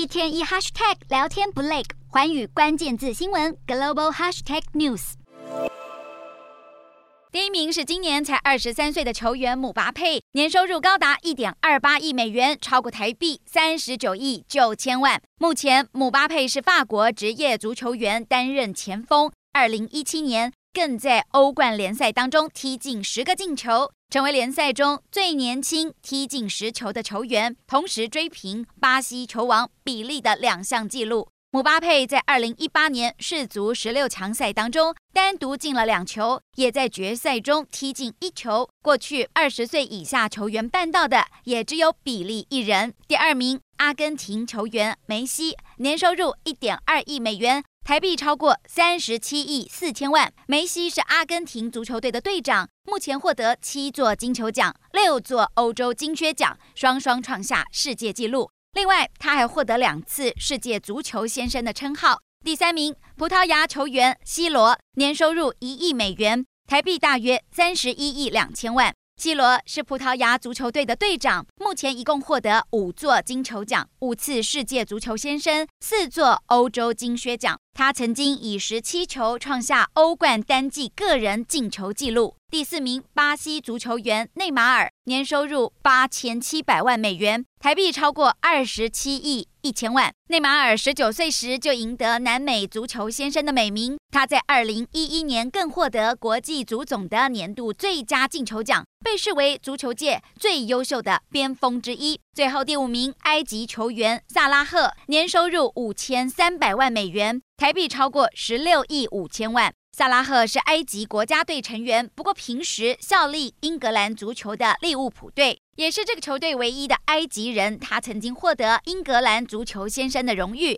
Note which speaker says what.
Speaker 1: 一天一 hashtag 聊天不累，寰宇关键字新闻 global hashtag news。第一名是今年才二十三岁的球员姆巴佩，年收入高达一点二八亿美元，超过台币三十九亿九千万。目前，姆巴佩是法国职业足球员，担任前锋。二零一七年，更在欧冠联赛当中踢进十个进球，成为联赛中最年轻踢进十球的球员，同时追平巴西球王比利的两项纪录。姆巴佩在二零一八年世足十六强赛当中单独进了两球，也在决赛中踢进一球。过去二十岁以下球员办到的也只有比利一人。第二名，阿根廷球员梅西，年收入一点二亿美元。台币超过三十七亿四千万。梅西是阿根廷足球队的队长，目前获得七座金球奖、六座欧洲金靴奖，双双创下世界纪录。另外，他还获得两次世界足球先生的称号。第三名，葡萄牙球员 C 罗，年收入一亿美元，台币大约三十一亿两千万。C 罗是葡萄牙足球队的队长，目前一共获得五座金球奖、五次世界足球先生、四座欧洲金靴奖。他曾经以十七球创下欧冠单季个人进球纪录。第四名，巴西足球员内马尔，年收入八千七百万美元，台币超过二十七亿一千万。内马尔十九岁时就赢得南美足球先生的美名，他在二零一一年更获得国际足总的年度最佳进球奖，被视为足球界最优秀的边锋之一。最后第五名，埃及球员萨拉赫，年收入五千三百万美元，台币超过十六亿五千万。萨拉赫是埃及国家队成员，不过平时效力英格兰足球的利物浦队，也是这个球队唯一的埃及人。他曾经获得英格兰足球先生的荣誉。